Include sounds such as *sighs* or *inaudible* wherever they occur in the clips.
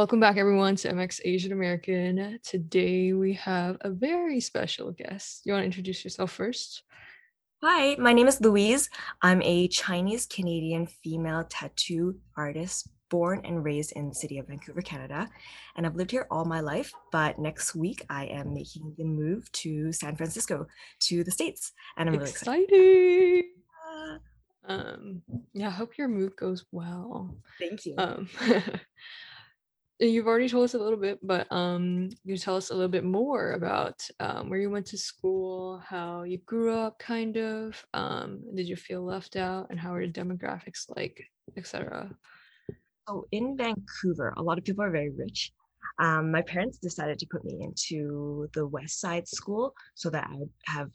Welcome back, everyone, to MX Asian American. Today we have a very special guest. You want to introduce yourself first? Hi, my name is Louise. I'm a Chinese Canadian female tattoo artist born and raised in the city of Vancouver, Canada. And I've lived here all my life, but next week I am making the move to San Francisco to the States. And I'm really excited. Um, yeah, I hope your move goes well. Thank you. Um, *laughs* you've already told us a little bit, but um, you tell us a little bit more about um, where you went to school, how you grew up, kind of. Um, did you feel left out, and how are the demographics like, etc. So in Vancouver, a lot of people are very rich. Um, my parents decided to put me into the West Side School so that I would have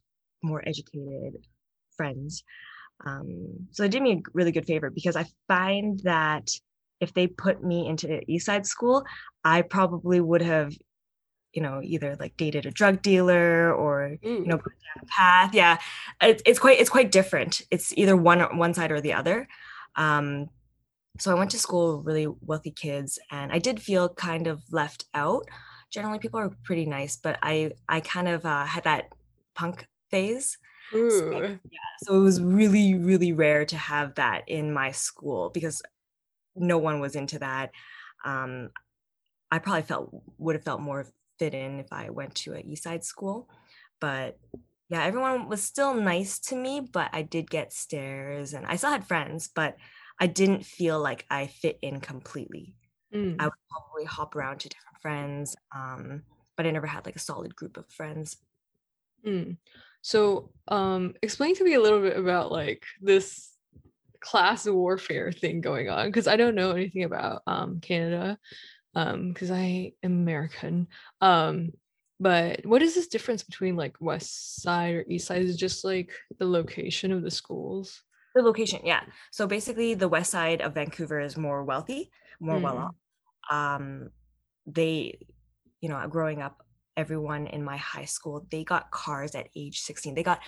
more educated friends. Um, so it did me a really good favor because I find that if they put me into East Side School, I probably would have, you know, either like dated a drug dealer or Mm. you know a path. Yeah, it's it's quite it's quite different. It's either one one side or the other. Um, so I went to school with really wealthy kids, and I did feel kind of left out. Generally, people are pretty nice, but I I kind of uh, had that punk phase. So, Ooh. so it was really really rare to have that in my school because no one was into that. Um, I probably felt would have felt more fit in if I went to a East Side school, but yeah, everyone was still nice to me, but I did get stares, and I still had friends, but I didn't feel like I fit in completely. Mm. I would probably hop around to different friends, um, but I never had like a solid group of friends. Mm. So, um, explain to me a little bit about like this class warfare thing going on because I don't know anything about um Canada um because I am American. Um, but what is this difference between like West Side or East Side? Is it just like the location of the schools? The location, yeah. So basically, the west side of Vancouver is more wealthy, more well Mm. off. Um, they, you know, growing up, everyone in my high school, they got cars at age 16. They got,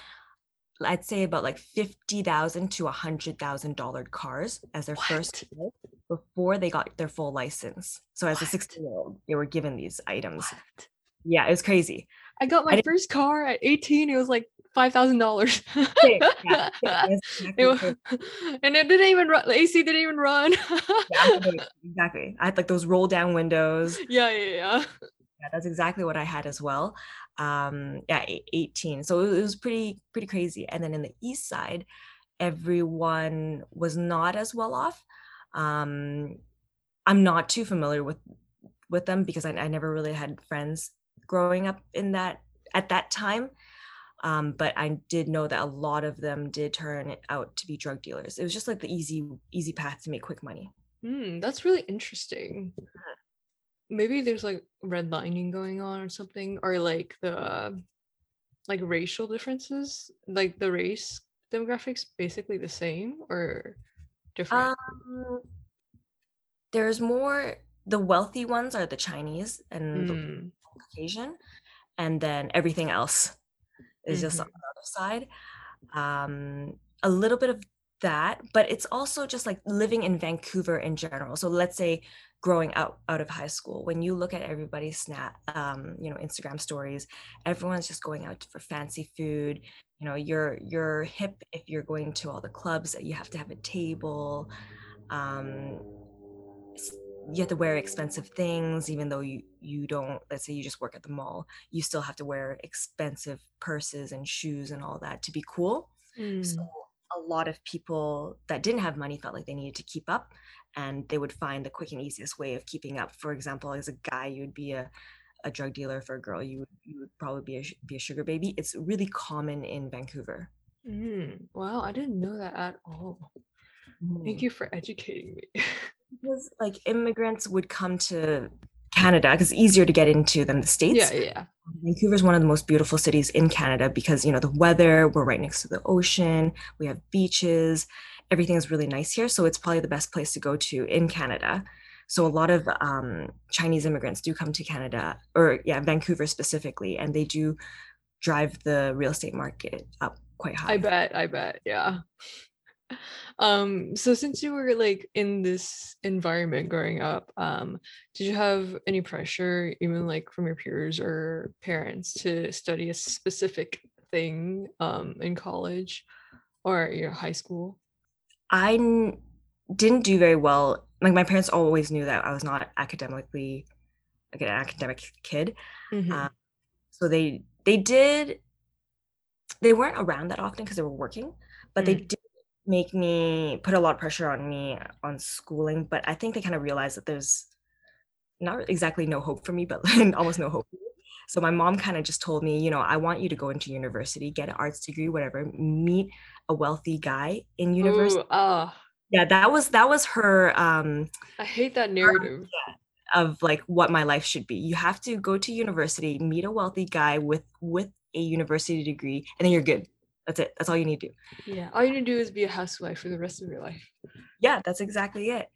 I'd say about like 50,000 to a $100,000 cars as their first What? car before they got their full license. So as a 16 year old, they were given these items. What? Yeah, it was crazy. I got my didn't first car at 18. It was like five thousand dollars. *laughs* yeah, yeah, exactly It what wa- *laughs* and it didn't even run. The AC didn't even run. Yeah, exactly. *laughs* exactly. I had like those roll down windows. yeah, yeah, yeah. Yeah, that's exactly what I had as well. Um, yeah, 18. So it was pretty pretty crazy. And then in the east side, everyone was not as well off. Um, I'm not too familiar with with them because I, I never really had friends growing up in that at that time. Um, but I did know that a lot of them did turn out to be drug dealers. It was just like the easy easy path to make quick money. Hmm, that's really interesting. Maybe there's like redlining going on or something, or like the like racial differences, like the race demographics basically the same or different. Um, there's more the wealthy ones are the Chinese and the Hmm, Caucasian, and then everything else is just on mhm. the other side. Um, a little bit of that, but it's also just like living in Vancouver in general. So let's say growing out out of high school, when you look at everybody's snap, um, you know, Instagram stories, everyone's just going out for fancy food. You know, you're you're hip if you're going to all the clubs you have to have a table. Um, you have to wear expensive things even though you you don't let's say you just work at the mall you still have to wear expensive purses and shoes and all that to be cool so Mm, a lot of people that didn't have money felt like they needed to keep up and they would find the quick and easiest way of keeping up for example as a guy you would be a, a drug dealer for a girl you would, you would probably be a, be a sugar baby it's really common in vancouver mm. Wow, I didn't know that at all. Thank Mhm. you for educating me. *laughs* because like immigrants would come to canada because it's easier to get into than the states yeah. Yeah. Vancouver is one of the most beautiful cities in Canada because, you know, the weather, we're right next to the ocean, we have beaches, everything is really nice here. So it's probably the best place to go to in Canada. So a lot of um, Chinese immigrants do come to Canada, or yeah, Vancouver specifically, and they do drive the real estate market up quite high. I bet, I bet, yeah. Um so since you were like in this environment growing up um did you have any pressure even like from your peers or parents to study a specific thing um in college or your high school I n- didn't do very well. Like my parents always knew that I was not academically like an academic kid. Mhm. Uh, so they they did they weren't around that often because they were working, but they Mm. did make me put a lot of pressure on me on schooling. But I think they kind of realized that there's not exactly no hope for me, but *laughs* almost no hope. So my mom kind of just told me, you know, I want you to go into university, get an arts degree, whatever, meet a wealthy guy in university. Ooh, ah Yeah, that was that was her um i hate that narrative of like what my life should be. You have to go to university, meet a wealthy guy with with a university degree, and then you're good. That's it. That's all you need to do. yeah all you need to do is be a housewife for the rest of your life Yeah, that's exactly it.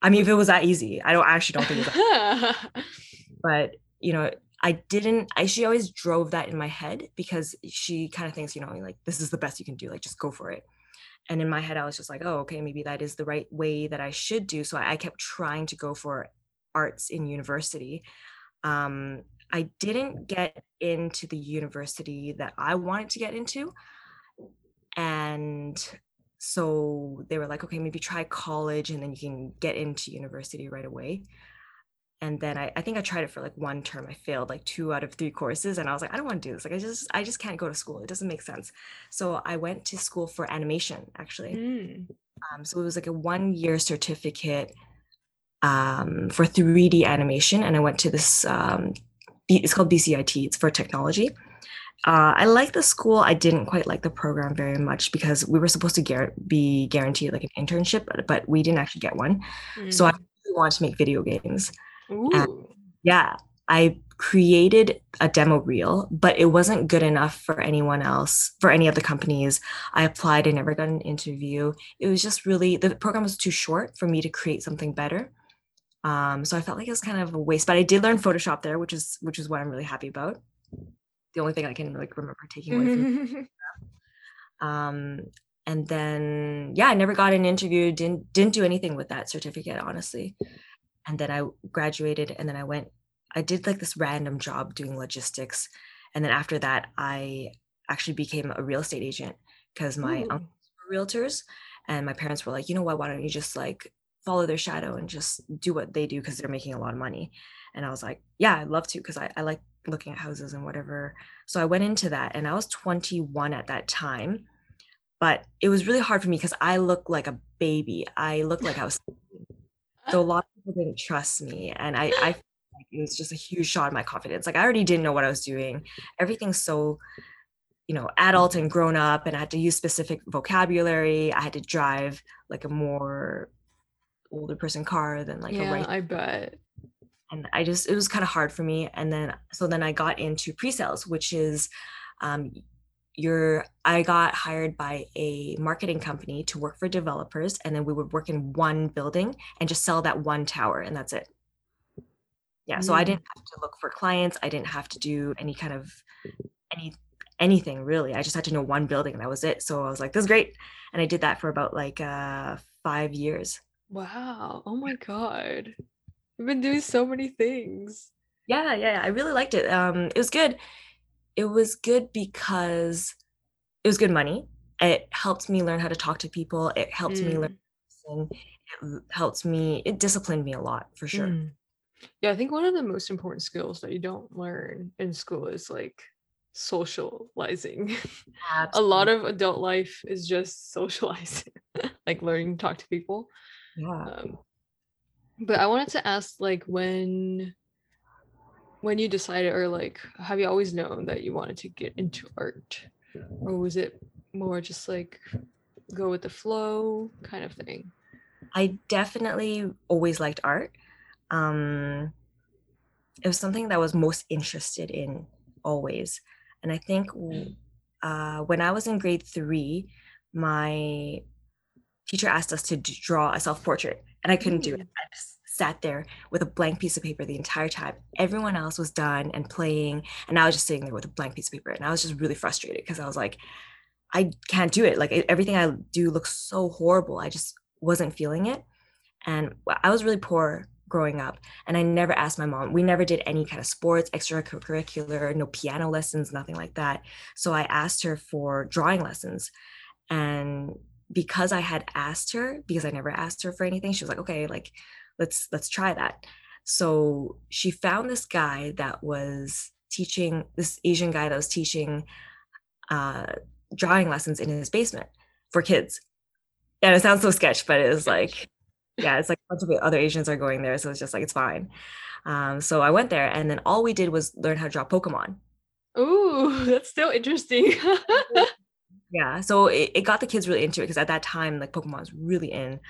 I mean, if it was that easy, I don't I actually don't think it was that, *laughs* but you know, I didn't I she always drove that in my head because she kind of thinks, you know, like this is the best you can do, like just go for it. And in my head, I was just like, oh, okay, maybe that is the right way that I should do. So I, I kept trying to go for arts in university. Um, I didn't get into the university that I wanted to get into. And so they were like, okay, maybe try college and then you can get into university right away. And then I, I think I tried it for like one term. I failed like two out of three courses. And I was like, I don't want to do this. Like I just I just can't go to school. It doesn't make sense. So I went to school for animation actually. Mm. Um, so it was like a one year certificate um, for 3D animation, and I went to this. Um, it's called BCIT. It's for technology. Uh, I like the school. I didn't quite like the program very much because we were supposed to gar- be guaranteed like an internship, but, but we didn't actually get one. So I Mm. really wanted to make video games. Yeah, I created a demo reel, but it wasn't good enough for anyone else, for any of the companies. I applied and never got an interview. It was just really, the program was too short for me to create something better. Um, so I felt like it was kind of a waste, but I did learn Photoshop there, which is which is what I'm really happy about. The only thing I can like remember taking away from *laughs* *laughs* um and then yeah i never got an interview didn't didn't do anything with that certificate honestly. And then i graduated and then i went i did like this random job doing logistics. And then after that i actually became a real estate agent because my Ooh. uncles were realtors and my parents were like you know what? Why don't you just like follow their shadow and just do what they do because they're making a lot of money? And i was like yeah i'd love to because I, I like looking at houses and whatever so i went into that and i was 21 at that time but it was really hard for me because I looked like a baby. I looked like I was *laughs* so a lot of people didn't trust me, and I, I like it was just a huge shot in my confidence. Like I already didn't know what I was doing. Everything's so, you know, adult and grown up, and I had to use specific vocabulary. I had to drive like a more older person car than like a yeah, right I bet. And I just it was kind of hard for me. And then so then I got into pre-sales, which is um you're I got hired by a marketing company to work for developers, and then we would work in one building and just sell that one tower, and that's it. Yeah, so I Mm. didn't have to look for clients. I didn't have to do any kind of any anything really. I just had to know one building, and that was it. So I was like, "This is great," and I did that for about like uh five years. Wow. Oh my god. You've been doing so many things. Yeah, yeah, I really liked it. Um, it was good. It was good because it was good money. It helped me learn how to talk to people. It helped me learn. Mm. It helped me. It disciplined me a lot for sure. mm. Yeah, I think one of the most important skills that you don't learn in school is like socializing. *laughs* a lot of adult life is just *laughs* socializing, like learning to talk to people. Yeah. Um, but I wanted to ask, like, when when you decided, or like, have you always known that you wanted to get into art, or was it more just like go with the flow kind of thing? I definitely always liked art. Um, it was something that I was most interested in always. And I think uh, when I was in grade three, my teacher asked us to draw a self portrait, and I couldn't do it. Mm. I just sat there with a blank piece of paper the entire time. Everyone else was done and playing, and I was just sitting there with a blank piece of paper. And I was just really frustrated because I was like, I can't do it. Like everything I do looks so horrible. I just wasn't feeling it. And I was really poor growing up and I never asked my mom. We never did any kind of sports, extracurricular, no piano lessons, nothing like that. So I asked her for drawing lessons. And because I had asked her, because I never asked her for anything, she was like, okay, like let's let's try that. So she found this guy that was teaching this Asian guy that was teaching uh, drawing lessons in his basement for kids. And it sounds so sketch, but it was like, yeah, it's like a bunch of other Asians are going there. So it's just like, it's fine. Um, so I went there and then all we did was learn how to draw Pokemon. Ooh, *laughs* that's still interesting. *laughs* yeah. So it, it got the kids really into it because at that time, like Pokemon was really in.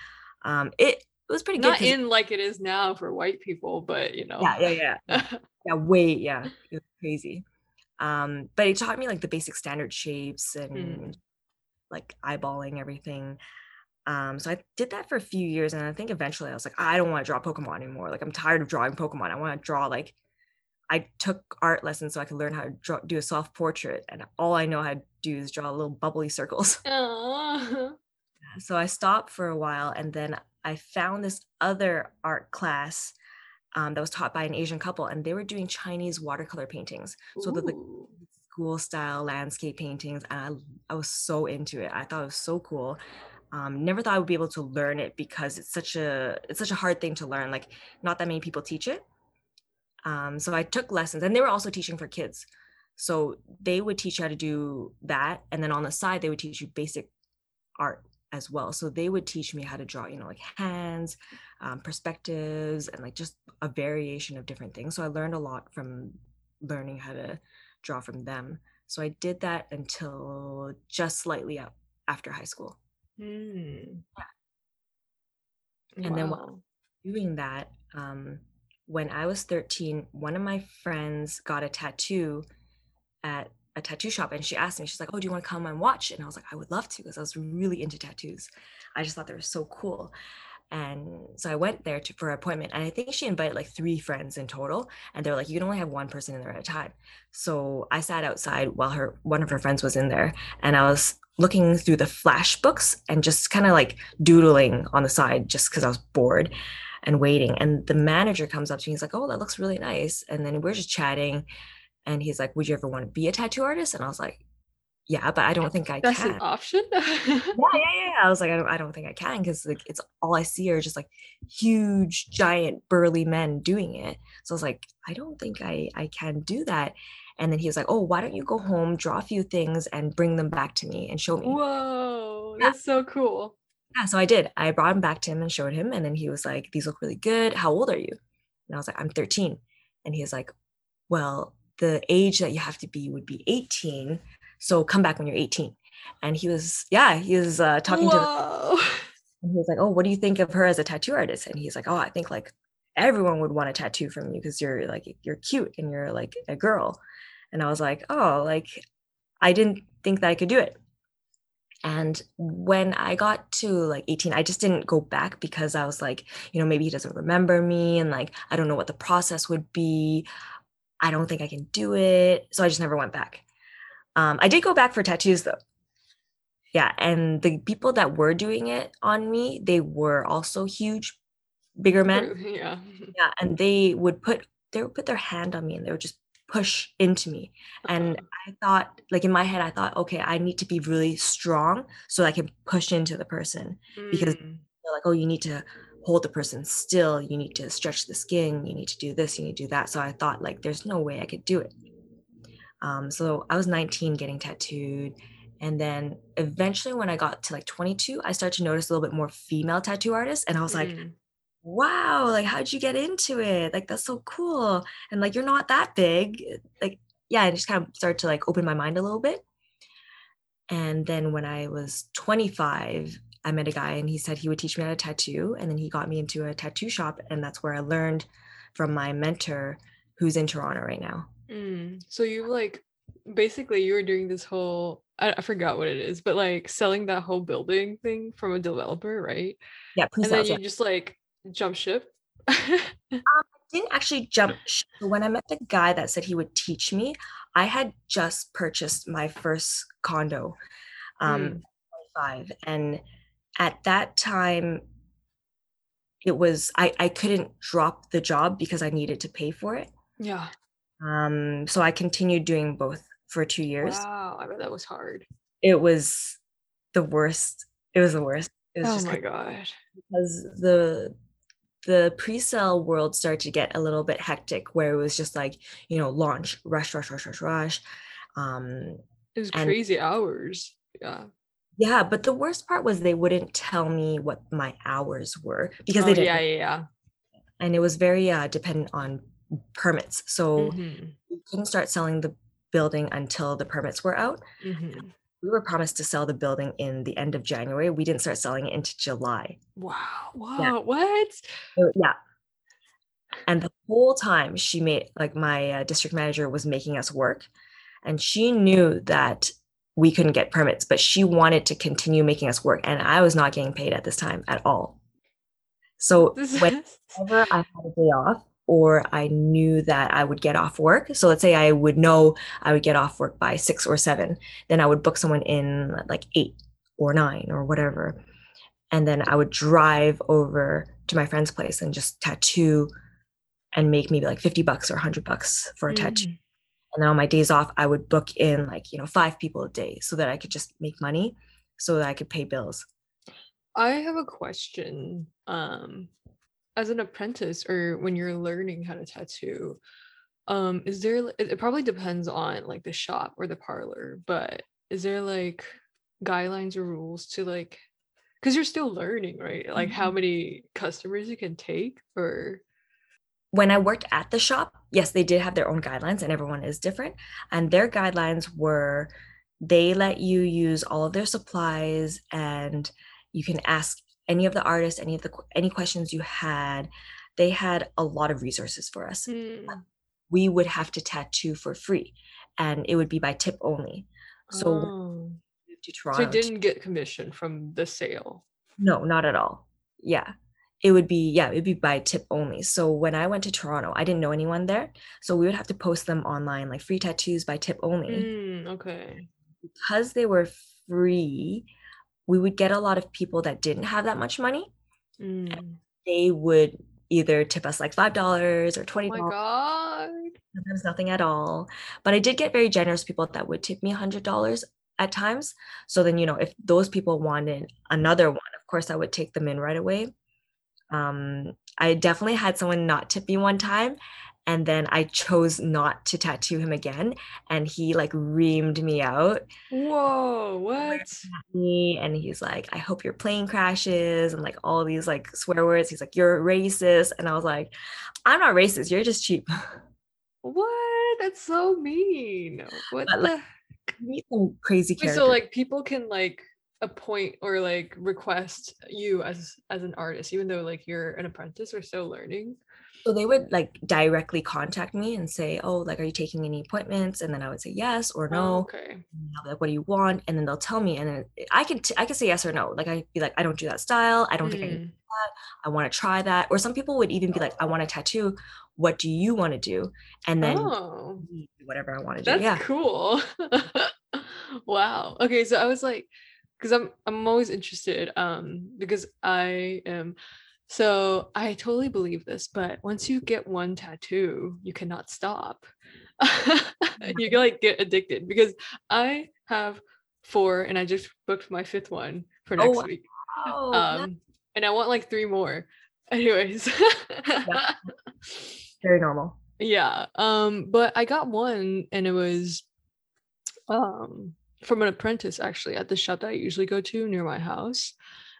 Um, it, it was pretty good. Not in like it is now for white people, but you know. Yeah, yeah, yeah. *laughs* yeah, way, yeah. It was crazy. Um, but it taught me like the basic standard shapes and mm. like eyeballing everything. Um, so I did that for a few years, and I think eventually I was like, I don't want to draw Pokemon anymore. Like I'm tired of drawing Pokemon. I want to draw like I took art lessons so I could learn how to draw, do a self portrait, and all I know how to do is draw little bubbly circles. *laughs* so I stopped for a while, and then I found this other art class um, that was taught by an Asian couple, and they were doing Chinese watercolor paintings. So the, the school style landscape paintings, and I, I was so into it. I thought it was so cool. Um, never thought I would be able to learn it because it's such a it's such a hard thing to learn. Like not that many people teach it. Um, so I took lessons, and they were also teaching for kids. So they would teach you how to do that, and then on the side they would teach you basic art as well. So they would teach me how to draw, you know, like hands, um, perspectives, and like just a variation of different things. So I learned a lot from learning how to draw from them. So I did that until just slightly up after high school. Mm. Yeah. And wow. then while doing that, um, when I was 13, one of my friends got a tattoo at a tattoo shop and she asked me, she's like, Oh, do you want to come and watch? And I was like, I would love to because I was really into tattoos. I just thought they were so cool. And so I went there to, for an appointment. And I think she invited like three friends in total. And they're like, you can only have one person in there at a time. So I sat outside while her one of her friends was in there. And I was looking through the flash books and just kind of like doodling on the side just because I was bored and waiting. And the manager comes up to me, he's like, Oh, that looks really nice. And then we're just chatting and he's like, "Would you ever want to be a tattoo artist?" And I was like, "Yeah, but I don't think I That's can." That's an option. *laughs* yeah, yeah, yeah. I was like, I don't, I don't think I can because like it's all I see are just like huge, giant, burly men doing it. So I was like, I don't think I I can do that. And then he was like, "Oh, why don't you go home, draw a few things, and bring them back to me and show me?" Whoa, yeah. that's so cool. Yeah, so I did. I brought him back to him and showed him, and then he was like, "These look really good. How old are you?" And I was like, "I'm 13." And he's like, "Well, the age that you have to be would be 18. So come back when you're 18. And he was, yeah, he was uh, talking Whoa. to. *laughs* And he was like, "Oh, what do you think of her as a tattoo artist?" And he's like, "Oh, I think like everyone would want a tattoo from you because you're like you're cute and you're like a girl." And I was like, "Oh, like I didn't think that I could do it." And when I got to like 18, I just didn't go back because I was like, you know, maybe he doesn't remember me and like I don't know what the process would be. I don't think I can do it. So I just never went back. Um, I did go back for tattoos though. Yeah. And the people that were doing it on me, they were also huge, bigger men. Yeah. Yeah. And they would put, they would put their hand on me and they would just push into me. And. I thought, like in my head, I thought, okay, I need to be really strong so I can push into the person mm. because they're like, oh, you need to hold the person still you need to stretch the skin you need to do this you need to do that so i thought like there's no way i could do it um, so i was 19 getting tattooed and then eventually when i got to like 22 i started to notice a little bit more female tattoo artists and i was mm. like wow like how'd you get into it like that's so cool and like you're not that big like yeah i just kind of started to like open my mind a little bit and then when i was 25 I met a guy and he said he would teach me how to tattoo. And then he got me into a tattoo shop. And that's where I learned from my mentor who's in Toronto right now. Mm. So you like basically you were doing this whole I, I, forgot what it is, but like selling that whole building thing from a developer, right? Yeah, and then you yeah. just like jump ship. um, I didn't actually jump. Ship. When I met the guy that said he would teach me, I had just purchased my first condo um, Mm. 25. And at that time, it was I, I couldn't drop the job because I needed to pay for it. Yeah. Um, so I continued doing both for two years. Wow. I bet that was hard. It was the worst. It was the worst. It was Oh just my god. because the the pre-sale world started to get a little bit hectic where it was just like, you know, launch, rush, rush, rush, rush, rush. Um, It was And- crazy hours. Yeah. yeah, but the worst part was they wouldn't tell me what my hours were because Oh, they didn't yeah, yeah, yeah. and it was very uh, dependent on permits. So Mhm, we couldn't start selling the building until the permits were out. mhm. We were promised to sell the building in the end of January. We didn't start selling it into July. Wow. Wow. What? So, yeah. And the whole time she made like my uh, district manager was making us work and she knew that we couldn't get permits, but she wanted to continue making us work and I was not getting paid at this time at all. So This when *laughs* is- whenever I had a day off or I knew that I would get off work. So let's say I would know I would get off work by six or seven, then I would book someone in like eight or nine or whatever. And then I would drive over to my friend's place and just tattoo and make maybe like 50 bucks or 100 bucks for a tattoo. Mhm. And then on my days off, I would book in like, you know, five people a day so that I could just make money so that I could pay bills. I have a question. Um, as an apprentice or when you're learning how to tattoo, um, is there it, probably depends on like the shop or the parlor, but is there like guidelines or rules to like because you're still learning, right? Like how Mhm. many customers you can take or when I worked at the shop, yes, they did have their own guidelines and everyone is different. And their guidelines were they let you use all of their supplies and you can ask any of the artists any of the any questions you had. They had a lot of resources for us. Hmm, We would have to tattoo for free and it would be by tip only. So oh. to so Toronto. you didn't get commission from the sale. No, not at all. Yeah. It would be, yeah, it would be by tip only. So when I went to Toronto, I didn't know anyone there. So we would have to post them online, like free tattoos by tip only. Mm, okay. Because they were free, we would get a lot of people that didn't have that much money. Mm. They would either tip us like $5 or Oh $20, my god. sometimes nothing at all. But I did get very generous people that would tip me a $100 at times. So then, you know, if those people wanted another one, of course, I would take them in right away. Um, I definitely had someone not tip me one time, and then I chose not to tattoo him again, and he like reamed me out Whoa, what? me, and he's like, "I hope your plane crashes," and like all these like swear words. He's like, "You're racist," and I was like, "I'm not racist. You're just cheap." *laughs* What? That's so mean. What But, the like, some crazy Wait, so like people can like appoint or like request you as as an artist, even though like you're an apprentice or still learning. So they would like directly contact me and say, "Oh, like, are you taking any appointments?" And then I would say yes or Oh, no. okay. and I'll be like, "What do you want?" And then they'll tell me, and then I can t- I can say yes or no. Like I'd be like, "I don't do that style. I don't think I, Mm, I want to try that." Or some people would even be like, "I want a tattoo. What do you want to do?" And then Oh, whatever I want to do. that's Yeah. cool. *laughs* wow. Okay, so I was like, because I'm I'm always interested, um, because I am. So I totally believe this, but once you get one tattoo, you cannot stop. *laughs* you like get addicted because I have four and I just booked my fifth one for Oh, next wow. week. Oh. Um and I want like three more. *laughs* Anyways. *laughs* very normal. yeah. Um, but I got one and it was um from an apprentice actually at the shop that I usually go to near my house.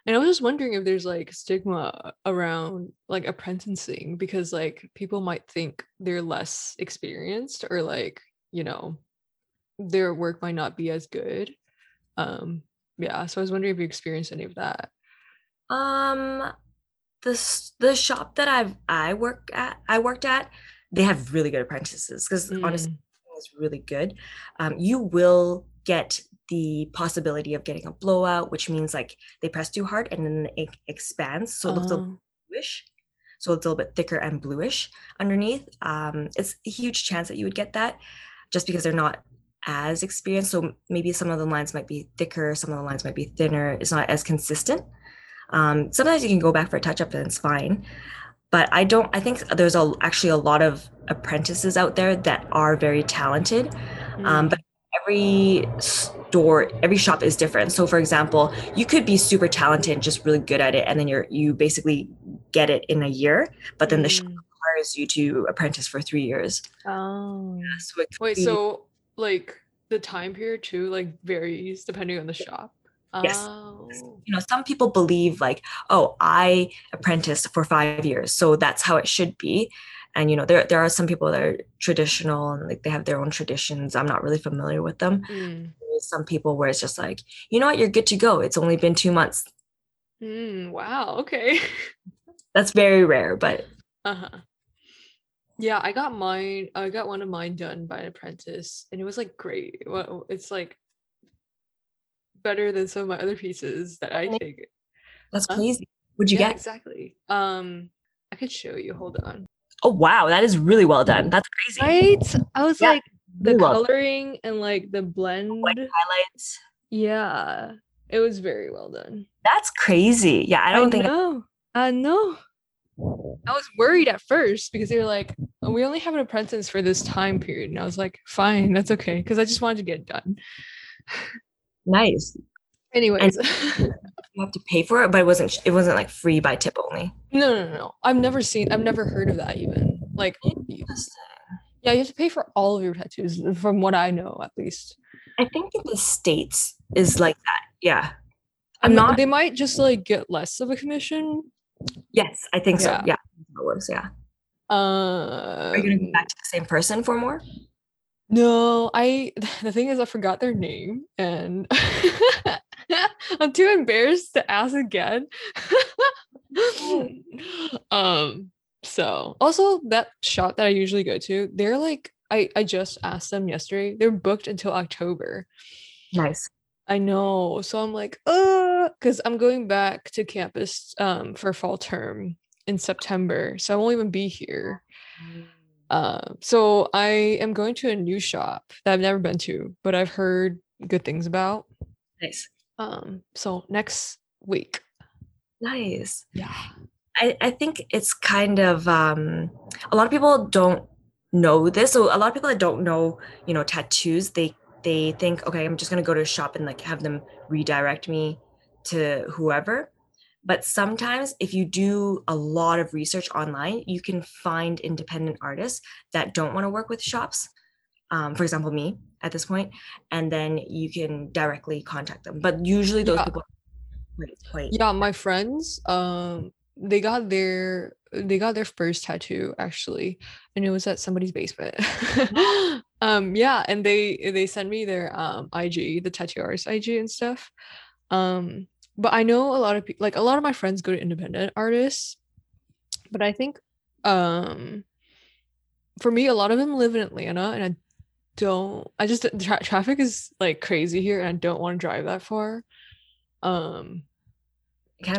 And I was just wondering if there's like stigma around like apprenticing because like people might think they're less experienced or like, you know, their work might not be as good. Um, yeah, so I was wondering if you experienced any of that. Um, the the shop that I've I work at I worked at, they have really good apprentices because honestly. Mm, is really good. Um, you will get the possibility of getting a blowout, which means like they press too hard and then it expands, so it looks a little oh, bluish. So it's a little bit thicker and bluish underneath. Um, it's a huge chance that you would get that, just because they're not as experienced. So maybe some of the lines might be thicker, some of the lines might be thinner. It's not as consistent. Um, sometimes you can go back for a touch up and it's fine. But I don't, I think there's a, actually a lot of apprentices out there that are very talented. Mm. Um, but every store, every shop is different. So for example, you could be super talented, just really good at it, and then you're you basically get it in a year, but then mm. the shop mm. requires you to apprentice for three years. Oh. Yeah, so Wait, be, so like the time period too like varies depending on the shop. Yes. Oh. You know, some people believe like, oh, I apprenticed for five years, so that's how it should be. And you know, there there are some people that are traditional and like they have their own traditions. I'm not really familiar with them. Mm. Some people where it's just like, you know what, you're good to go. It's only been two months. Mm, wow. Okay. *laughs* That's very rare, but uh huh. Yeah, I got mine. I got one of mine done by an apprentice, and it was like great. Well, it's like better than some of my other pieces that I take. That's crazy. Would you yeah, get? Exactly. Um, I could show you. Hold on. Oh wow, that is really well done. That's crazy. Right? I was yeah, like the well coloring and like the blend White highlights. Yeah, it was very well done. That's crazy. Yeah, I don't I think know. I know. I was worried at first because they were like, oh, we only have an apprentice for this time period. And I was like, fine, that's okay. Because I just wanted to get it done. Nice. Anyways, you have to pay for it, but it wasn't. It wasn't like free by tip only. No, no, no. I've never seen. I've never heard of that even. Like, yeah, you have to pay for all of your tattoos, from what I know, at least. I think in the states is like that. Yeah, I'm not. They might just like get less of a commission. Yes, I think yeah. so. Yeah, it works. Yeah. Uh, Are you gonna go back to the same person for more? No, I *laughs* the thing is I forgot their name and *laughs* *laughs* I'm too embarrassed to ask again. *laughs* um so also that shop that I usually go to, they're like I I just asked them yesterday. They're booked until October. Nice. I know. So I'm like, uh, because I'm going back to campus um for fall term in September. So I won't even be here. Uh, so I am going to a new shop that I've never been to, but I've heard good things about. Nice. Um, so next week. Nice. Yeah. I, I think it's kind of um a lot of people don't know this. So a lot of people that don't know, you know, tattoos, they they think, okay, I'm just gonna go to a shop and like have them redirect me to whoever. But sometimes, if you do a lot of research online, you can find independent artists that don't want to work with shops. Um, for example, me at this point, and then you can directly contact them. But usually, those yeah. people. Wait, wait. Yeah, my friends, um, they got their they got their first tattoo actually, and it was at somebody's basement. *gasps* *laughs* um, yeah, and they they sent me their um IG, the tattoo artist IG and stuff. Um, but I know a lot of people like a lot of my friends go to independent artists, but I think um for me a lot of them live in Atlanta and I don't I just tra- traffic is like crazy here and I don't want to drive that far. Um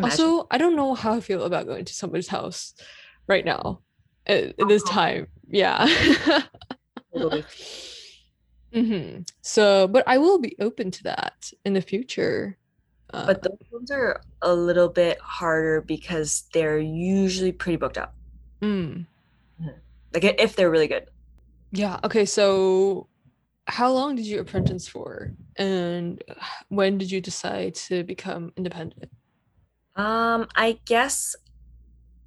also I don't know how I feel about going to somebody's house right now at, at this time. Yeah. *laughs* mm-hmm. So, but I will be open to that in the future but those ones are a little bit harder because they're usually pretty booked up. Mm. Like if they're really good. Yeah. Okay. So, how long did you apprentice for, and when did you decide to become independent? Um, I guess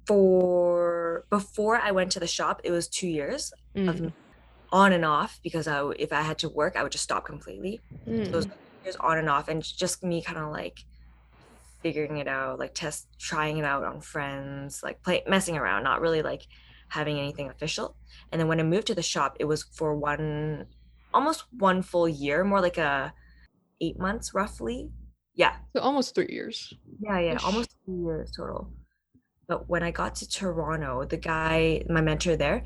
for before I went to the shop, it was two years mm. of on and off because I, if I had to work, I would just stop completely. Mm. So years on and off and just me kind of like figuring it out like test trying it out on friends like play messing around not really like having anything official. And then when i moved to the shop it was for one almost one full year more like a eight months roughly. Yeah. So almost three years. Yeah yeah almost three years total. But when i got to toronto the guy my mentor there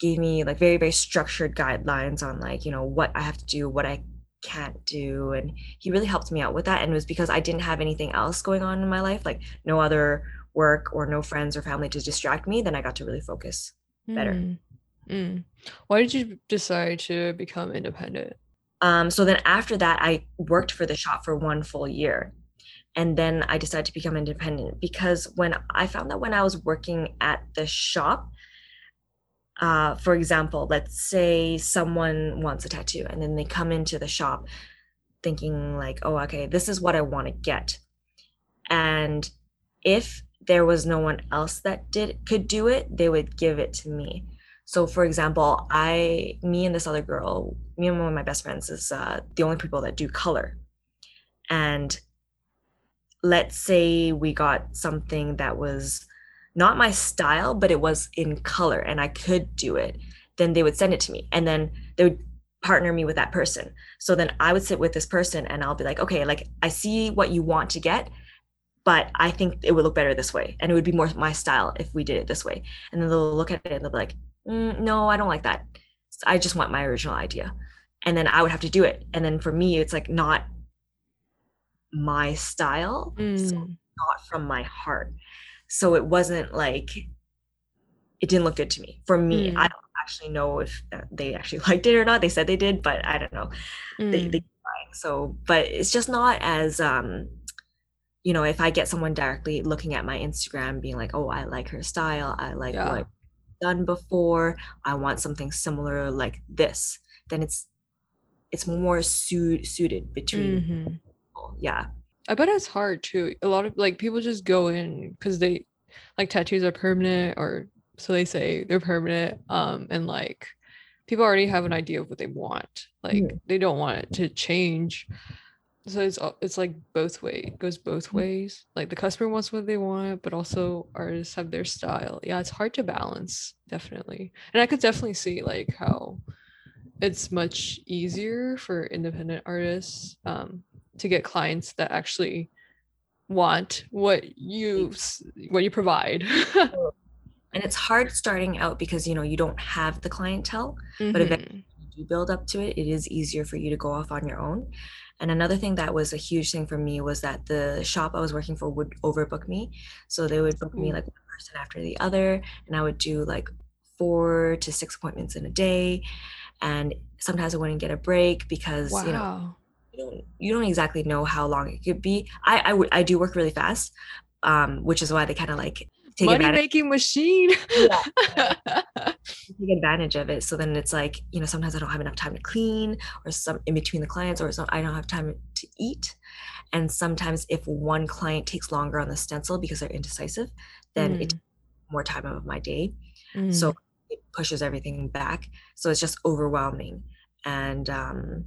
gave me like very very structured guidelines on like you know what i have to do what i can't do. And he really helped me out with that. And it was because i didn't have anything else going on in my life like no other work or no friends or family to distract me then i got to really focus better mm. Mm. why did you decide to become independent Um, so then after that, I worked for the shop for one full year. And then I decided to become independent because when I found that when I was working at the shop, uh, for example, let's say someone wants a tattoo and then they come into the shop thinking like, oh, okay, this is what I want to get. And if there was no one else that did could do it, they would give it to me. So for example, I, me and this other girl, me and one of my best friends is uh, the only people that do color. And let's say we got something that was not my style, but it was in color and I could do it, then they would send it to me. And then they would partner me with that person. So then I would sit with this person and I'll be like, okay, like I see what you want to get, but I think it would look better this way. And it would be more my style if we did it this way. And then they'll look at it and they'll be like, mm, no, I don't like that. I just want my original idea. And then I would have to do it. And then for me, it's like not my style, mm. so not from my heart. So it wasn't like it didn't look good to me. For me, mm. I don't actually know if uh, they actually *laughs* liked it or not. They said they did, but I don't know. Mm. They, they so, but it's just not as um you know, if I get someone directly looking at my Instagram being like, "Oh, I like her style. I like yeah. what done before. I want something similar like this." Then it's it's more suit, suited between mm-hmm. Yeah. I bet it's hard too. A lot of like people just go in because they like tattoos are permanent or so they say they're permanent. Um and like people already have an idea of what they want. Like mm-hmm. they don't want it to change. So it's it's like both way it goes both mm-hmm. ways. Like the customer wants what they want, but also artists have their style. Yeah, it's hard to balance, definitely. And I could definitely see like how it's much easier for independent artists um, to get clients that actually want what you what you provide *laughs* and it's hard starting out because you know you don't have the clientele mm-hmm. but eventually you build up to it it is easier for you to go off on your own and another thing that was a huge thing for me was that the shop i was working for would overbook me so they would book me like one person after the other and i would do like four to six appointments in a day and sometimes i wouldn't get a break because wow. you know don't you don't exactly know how long it could be. I I would I do work really fast, um, which is why they kind of like take money making machine. *laughs* yeah. take advantage of it. So then it's like you know sometimes I don't have enough time to clean, or some in between the clients, or some I don't have time to eat. And sometimes if one client takes longer on the stencil because they're indecisive, then mm. it more time of my day. Mm. So it pushes everything back. So it's just overwhelming. And um,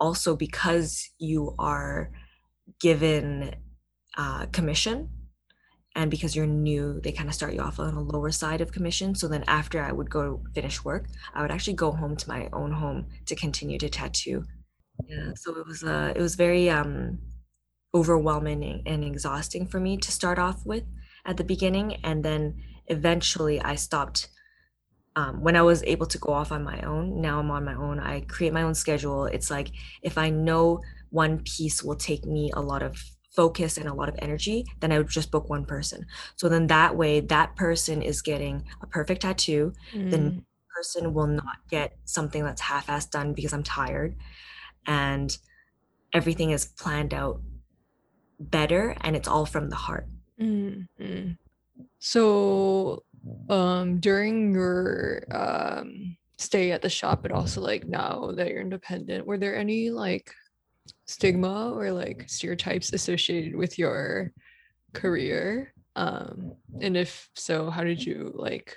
also because you are given uh, commission and because you're new they kind of start you off on a lower side of commission so then after i would go finish work i would actually go home to my own home to continue to tattoo yeah so it was uh it was very um overwhelming and exhausting for me to start off with at the beginning and then eventually i stopped um, when I was able to go off on my own, now I'm on my own. I create my own schedule. It's like if I know one piece will take me a lot of focus and a lot of energy, then I would just book one person. So then that way, that person is getting a perfect tattoo. Mm. Then person will not get something that's half-assed done because I'm tired, and everything is planned out better, and it's all from the heart. Mm-hmm. So um during your um stay at the shop but also like now that you're independent were there any like stigma or like stereotypes associated with your career um and if so how did you like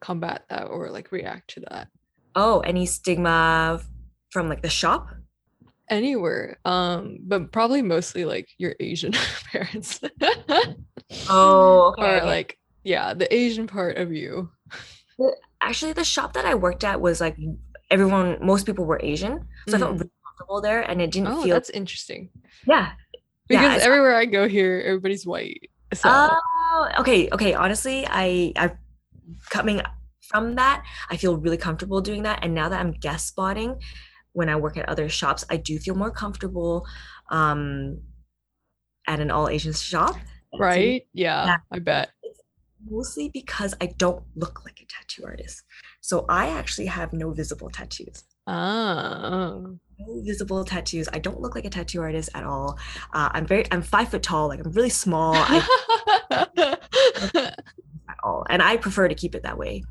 combat that or like react to that? Oh any stigma from like the shop? Anywhere um but probably mostly like your asian *laughs* parents. Oh *laughs* okay. or like yeah the asian part of you. Actually the shop that i worked at was like everyone most people were asian so mm. i felt really comfortable there and it didn't oh, feel that's interesting yeah because yeah, everywhere i go here everybody's white so. oh okay okay honestly i i coming from that i feel really comfortable doing that and now that i'm guest spotting when i work at other shops i do feel more comfortable um at an all asian shop right yeah, yeah, i bet mostly because I don't look like a tattoo artist. So I actually have no visible tattoos. Oh. No visible tattoos. I don't look like a tattoo artist at all. Uh, I'm very, I'm five foot tall. Like I'm really small. I, *laughs* *laughs* at all, and I prefer to keep it that way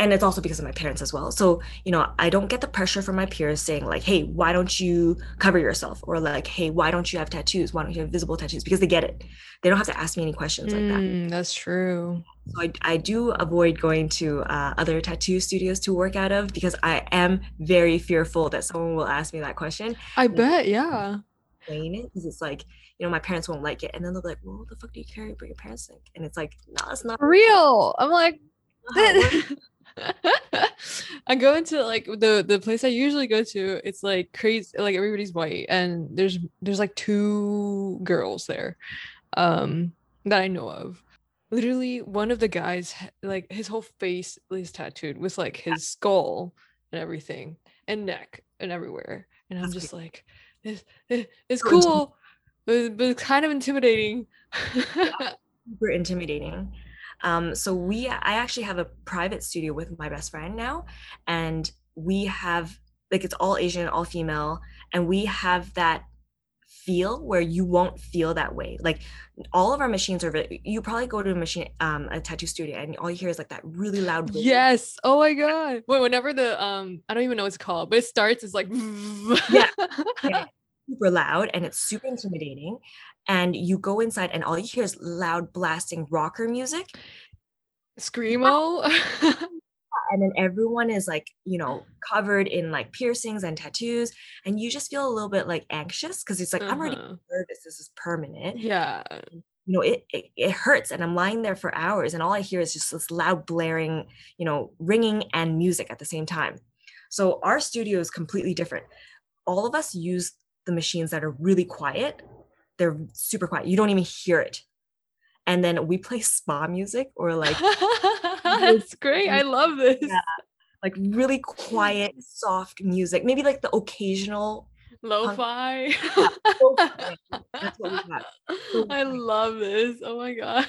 and it's also because of my parents as well so you know i don't get the pressure from my peers saying like hey why don't you cover yourself or like hey why don't you have tattoos why don't you have visible tattoos because they get it they don't have to ask me any questions mm, like that mm, that's true so I, I do avoid going to uh, other tattoo studios to work out of because i am very fearful that someone will ask me that question. I bet yeah. explain it because it's like you know my parents won't like it. And then they'll be like well what the fuck do you care about your parents think? And it's like no it's not real? I'm like *laughs* I go into like the the place I usually go to. It's like crazy, like everybody's white, and there's there's like two girls there, um, that I know of. Literally, one of the guys, like his whole face is tattooed with like his skull and everything, and neck and everywhere. And I'm just *laughs* like, it's, it's cool, but, but it's kind of intimidating. Super intimidating. Um, so we, I actually have a private studio with my best friend now, and we have like it's all Asian, all female, and we have that feel where you won't feel that way. Like all of our machines are. You probably go to a machine, um, a tattoo studio, and all you hear is like that really loud. Yes. Oh my god. Wait, whenever the um, I don't even know what it's called, but it starts, it's like. yeah. *laughs* yeah. Super loud and it's super intimidating and you go inside and all you hear is loud blasting rocker music screamo *laughs* and then everyone is like you know covered in like piercings and tattoos and you just feel a little bit like anxious because it's like uh-huh. i'm already uh-huh. nervous this is permanent yeah you know it, it it hurts and i'm lying there for hours and all i hear is just this loud blaring you know ringing and music at the same time so our studio is completely different all of us use the machines that are really quiet they're super quiet. You don't even hear it. And then we play spa music or like *laughs* That's great. I love *laughs* this. Yeah, like really quiet, soft music. Maybe like the occasional *laughs* lo-fi. That's what we have. So I love this. Oh my god.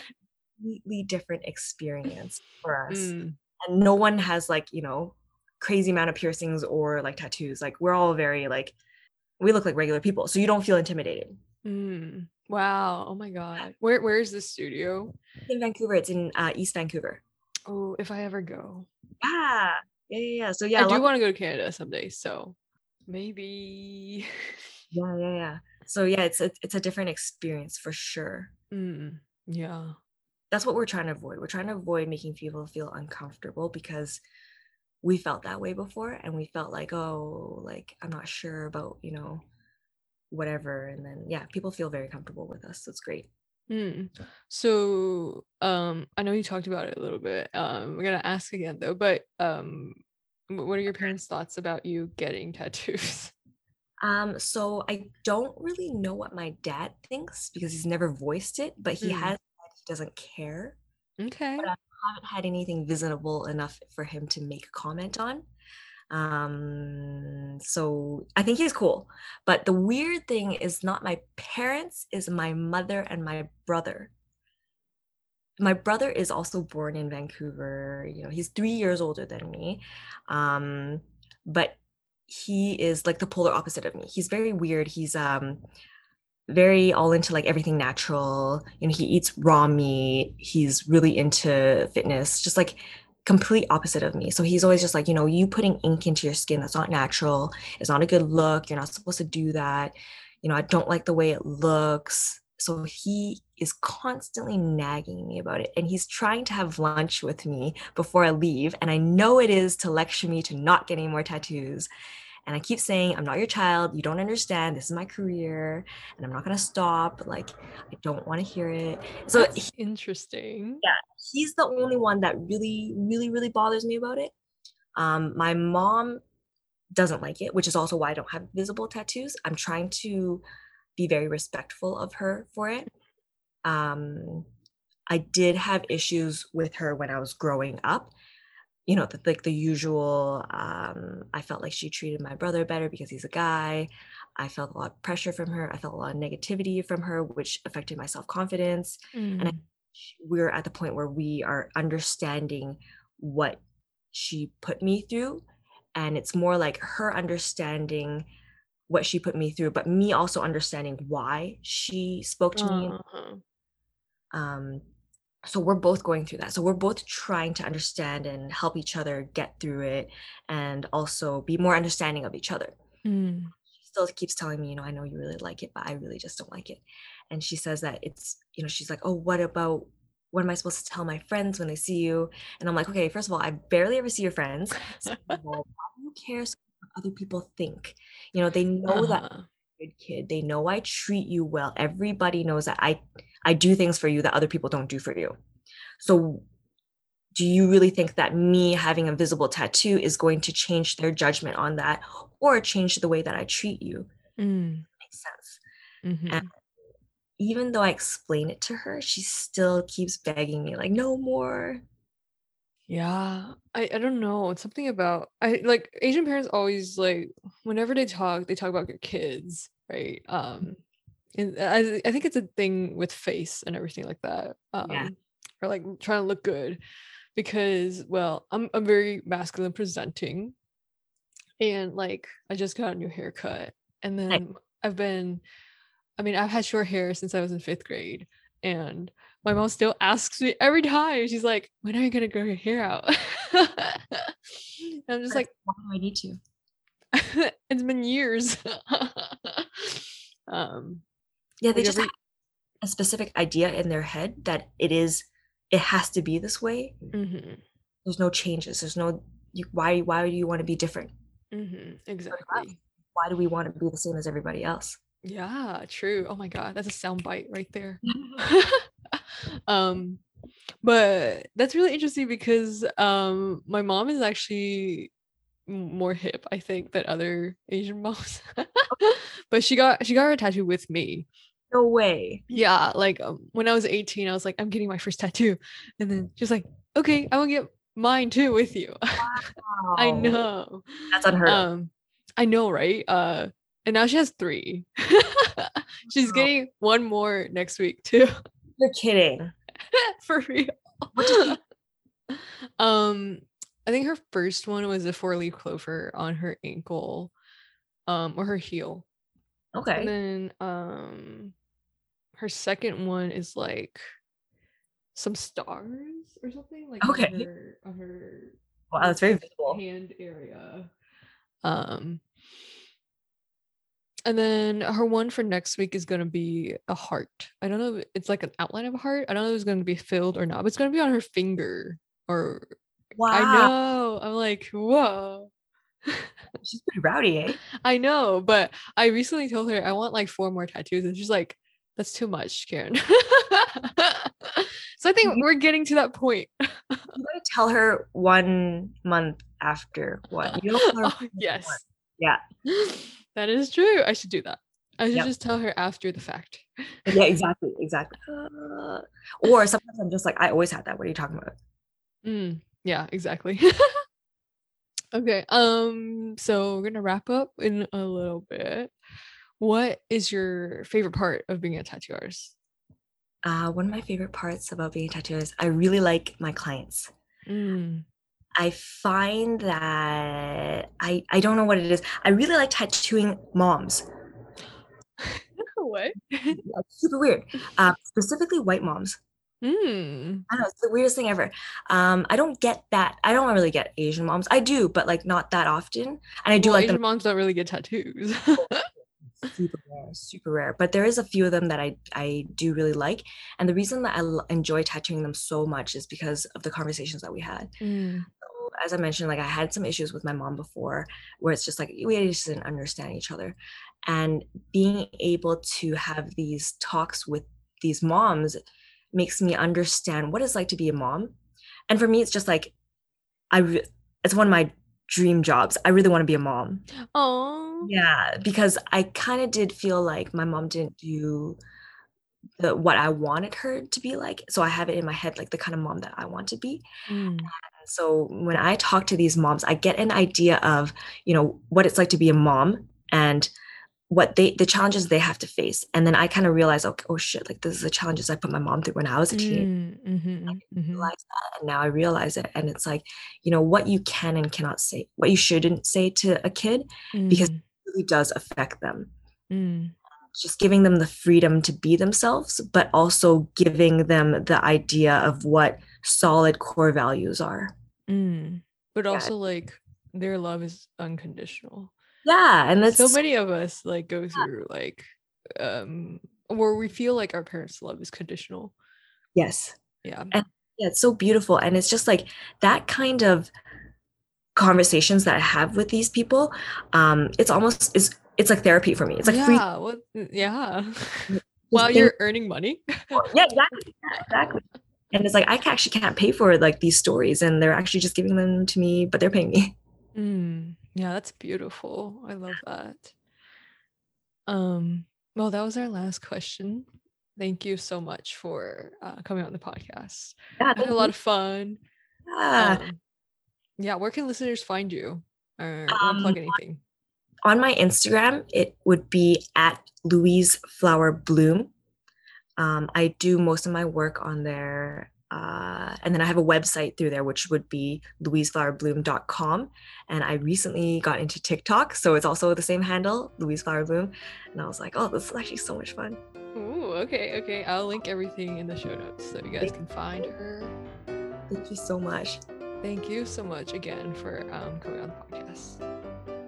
Completely different experience for us. Mm. And no one has like, you know, crazy amount of piercings or like tattoos. Like we're all very like we look like regular people. So you don't feel intimidated. Mm, wow. Oh my God. Where where is the studio? in Vancouver. It's in uh, East Vancouver. Oh, if I ever go. Yeah. Yeah, yeah, yeah. So yeah. I do want to go to Canada someday. So maybe. *laughs* yeah, yeah, yeah. So yeah, it's a it's a different experience for sure. Mm, yeah. That's what we're trying to avoid. We're trying to avoid making people feel uncomfortable because we felt that way before and we felt like, oh, like I'm not sure about, you know, whatever and then yeah people feel very comfortable with us so it's great mm. so um i know you talked about it a little bit um we're gonna ask again though but um what are your parents thoughts about you getting *laughs* tattoos um so i don't really know what my dad thinks because he's never voiced it but he mm. has he doesn't care okay but i haven't had anything visible enough for him to make a comment on um so i think he's cool but the weird thing is not my parents is my mother and my brother. My brother is also born in vancouver you know he's three years older than me um but he is like the polar opposite of me. He's very weird he's um very all into like everything natural you know he eats raw meat he's really into fitness just like complete opposite of me. So he's always just like, you know, you putting ink into your skin, that's not natural. It's not a good look. You're not supposed to do that. You know, I don't like the way it looks. So he is constantly nagging me about it. And he's trying to have lunch with me before I leave. And I know it is to lecture me to not get any more tattoos. And I keep saying, I'm not your child. You don't understand. This is my career and I'm not going to stop. Like, I don't want to hear it. So he, interesting. Yeah. He's the only one that really, really, really bothers me about it. Um, my mom doesn't like it, which is also why I don't have visible tattoos. I'm trying to be very respectful of her for it. Um, I did have issues with her when I was growing up you know, the, like the usual. Um, I felt like she treated my brother better because he's a guy. I felt a lot of pressure from her. I felt a lot of negativity from her, which affected my self confidence. Mm. And I, mm. we're at the point where we are understanding what she put me through. And it's more like her understanding what she put me through, but me also understanding why she spoke to me. Uh-huh. Um, so we're both going through that. So we're both trying to understand and help each other get through it and also be more understanding of each other. Mm. She still keeps telling me, you know, I know you really like it, but I really just don't like it. And she says that it's, you know, she's like, oh, what about what am I supposed to tell my friends when they see you? And I'm like, okay, first of all, I barely ever see your friends. So *laughs* why do you care what other people think? You know, they know that Uh-huh. Good kid. They know I treat you well. Everybody knows that I I do things for you that other people don't do for you. So do you really think that me having a visible tattoo is going to change their judgment on that or change the way that I treat you? Mm. Makes sense. Mhm. Even though I explain it to her, she still keeps begging me like no more. Yeah, I I don't know. It's something about I like Asian parents always like whenever they talk, they talk about your kids, right? Um, and I I think it's a thing with face and everything like that. Yeah. Um, or like trying to look good because well, I'm I'm very masculine presenting, and like I just got a new haircut, and then I've been, I mean, I've had short hair since I was in fifth grade, and my mom still asks me every time. She's like, "When are you gonna grow your hair out?" and *laughs* I'm just like, why do I need to? *laughs* "It's been years." *laughs* um, Yeah, they just every- have a specific idea in their head that it is it has to be this way. mhm, There's no changes. There's no you, why why do you want to be different? mhm, exactly. Why do we want to be the same as everybody else? Yeah, true. Oh my god, that's a sound bite right there. *laughs* um but that's really interesting because um my mom is actually more hip i think than other asian moms. *laughs* But she got she got her tattoo with me. No way. yeah like um, when i was 18 i was like i'm getting my first tattoo. And then she's like okay i will get mine too with you. *laughs* I know. That's unheard of. um i know right? Uh and now she has three *laughs* she's Wow. getting one more next week too You're kidding. *laughs* for real. What did *laughs* um, I think her first one was a four leaf clover on her ankle, um, or her heel. Okay. And then um her second one is like some stars or something like Okay. on her on her Wow, that's very visible. hand area. Um and then her one for next week is gonna be a heart. I don't know if it's like an outline of a heart. I don't know if it's gonna be filled or not, but it's gonna be on her finger. Or Wow. I know. I'm like, whoa. *laughs* She's pretty rowdy, eh? I know, but I recently told her I want like four more tattoos, and she's like, "That's too much, Karen." *laughs* so I think we're getting to that point. *laughs* You gotta tell her one month after one. You Oh, yes, Yeah. That is true. I should do that. I should Yep. just tell her after the fact. *laughs* Yeah, exactly, exactly. Uh, *sighs* or sometimes I'm just like, I always had that. What are you talking about? Mm, yeah, exactly. *laughs* okay. Um. So we're gonna wrap up in a little bit. What is your favorite part of being a tattoo artist? Uh, one of my favorite parts about being a tattooer is I really like my clients. Mm. I find that I I don't know what it is. I really like tattooing moms. *laughs* what? Super weird. Uh, specifically white moms. Mm. I don't know, it's the weirdest thing ever. Um, I don't get that. I don't really get Asian moms. I do, but like not that often. And I do well, like Asian them *laughs* moms don't really get tattoos. super rare, super rare. But there is a few of them that I I do really like. And the reason that I l- enjoy tattooing them so much is because of the conversations that we had. Mm. As I mentioned, like I had some issues with my mom before, where it's just like we just didn't understand each other, and being able to have these talks with these moms makes me understand what it's like to be a mom. And for me, it's just like I. Re- it's one of my dream jobs. I really want to be a mom. Oh. Yeah, because I kind of did feel like my mom didn't do the what I wanted her to be like. So I have it in my head like the kind of mom that I want to be. Mm. So when I talk to these moms, I get an idea of, you know, what it's like to be a mom and what they the challenges they have to face. And then I kind of realize, okay, oh shit, like this is the challenges I put my mom through when I was a teen. Mm, mhm, mhm. Realize that, and now I realize it. And it's like, you know, what you can and cannot say, what you shouldn't say to a kid because it really does affect them. Mm. Just giving them the freedom to be themselves, but also giving them the idea of what solid core values are. Mm. But Yeah. also like their love is unconditional. Yeah, and that's so many of us like go through like um where we feel like our parents' love is conditional. yes. Yeah. And Yeah, it's so beautiful. And it's just like that kind of conversations that I have with these people. Um, it's almost it's it's like therapy for me. It's like free yeah. Yeah. *laughs* While you're earning money. yeah, exactly. Yeah, exactly. And it's like I actually can't pay for like these stories, and they're actually just giving them to me, but they're paying me. Mm, yeah, that's beautiful. I love that. Um, well, that was our last question. Thank you so much for uh, coming on the podcast. Yeah, had a lot of fun. yeah. Um, yeah, where can listeners find you? Or Um, plug anything. on my Instagram, it would be at Louise Flower Bloom. Um, I do most of my work on there. Uh, and then I have a website through there, which would be louiseflowerbloom.com. And I recently got into TikTok. So it's also the same handle, Louise Flower Bloom. And I was like, oh, this is actually so much fun. Ooh, okay, okay. I'll link everything in the show notes so you guys can find her. Thank you so much. Thank you so much again for um, coming on the podcast.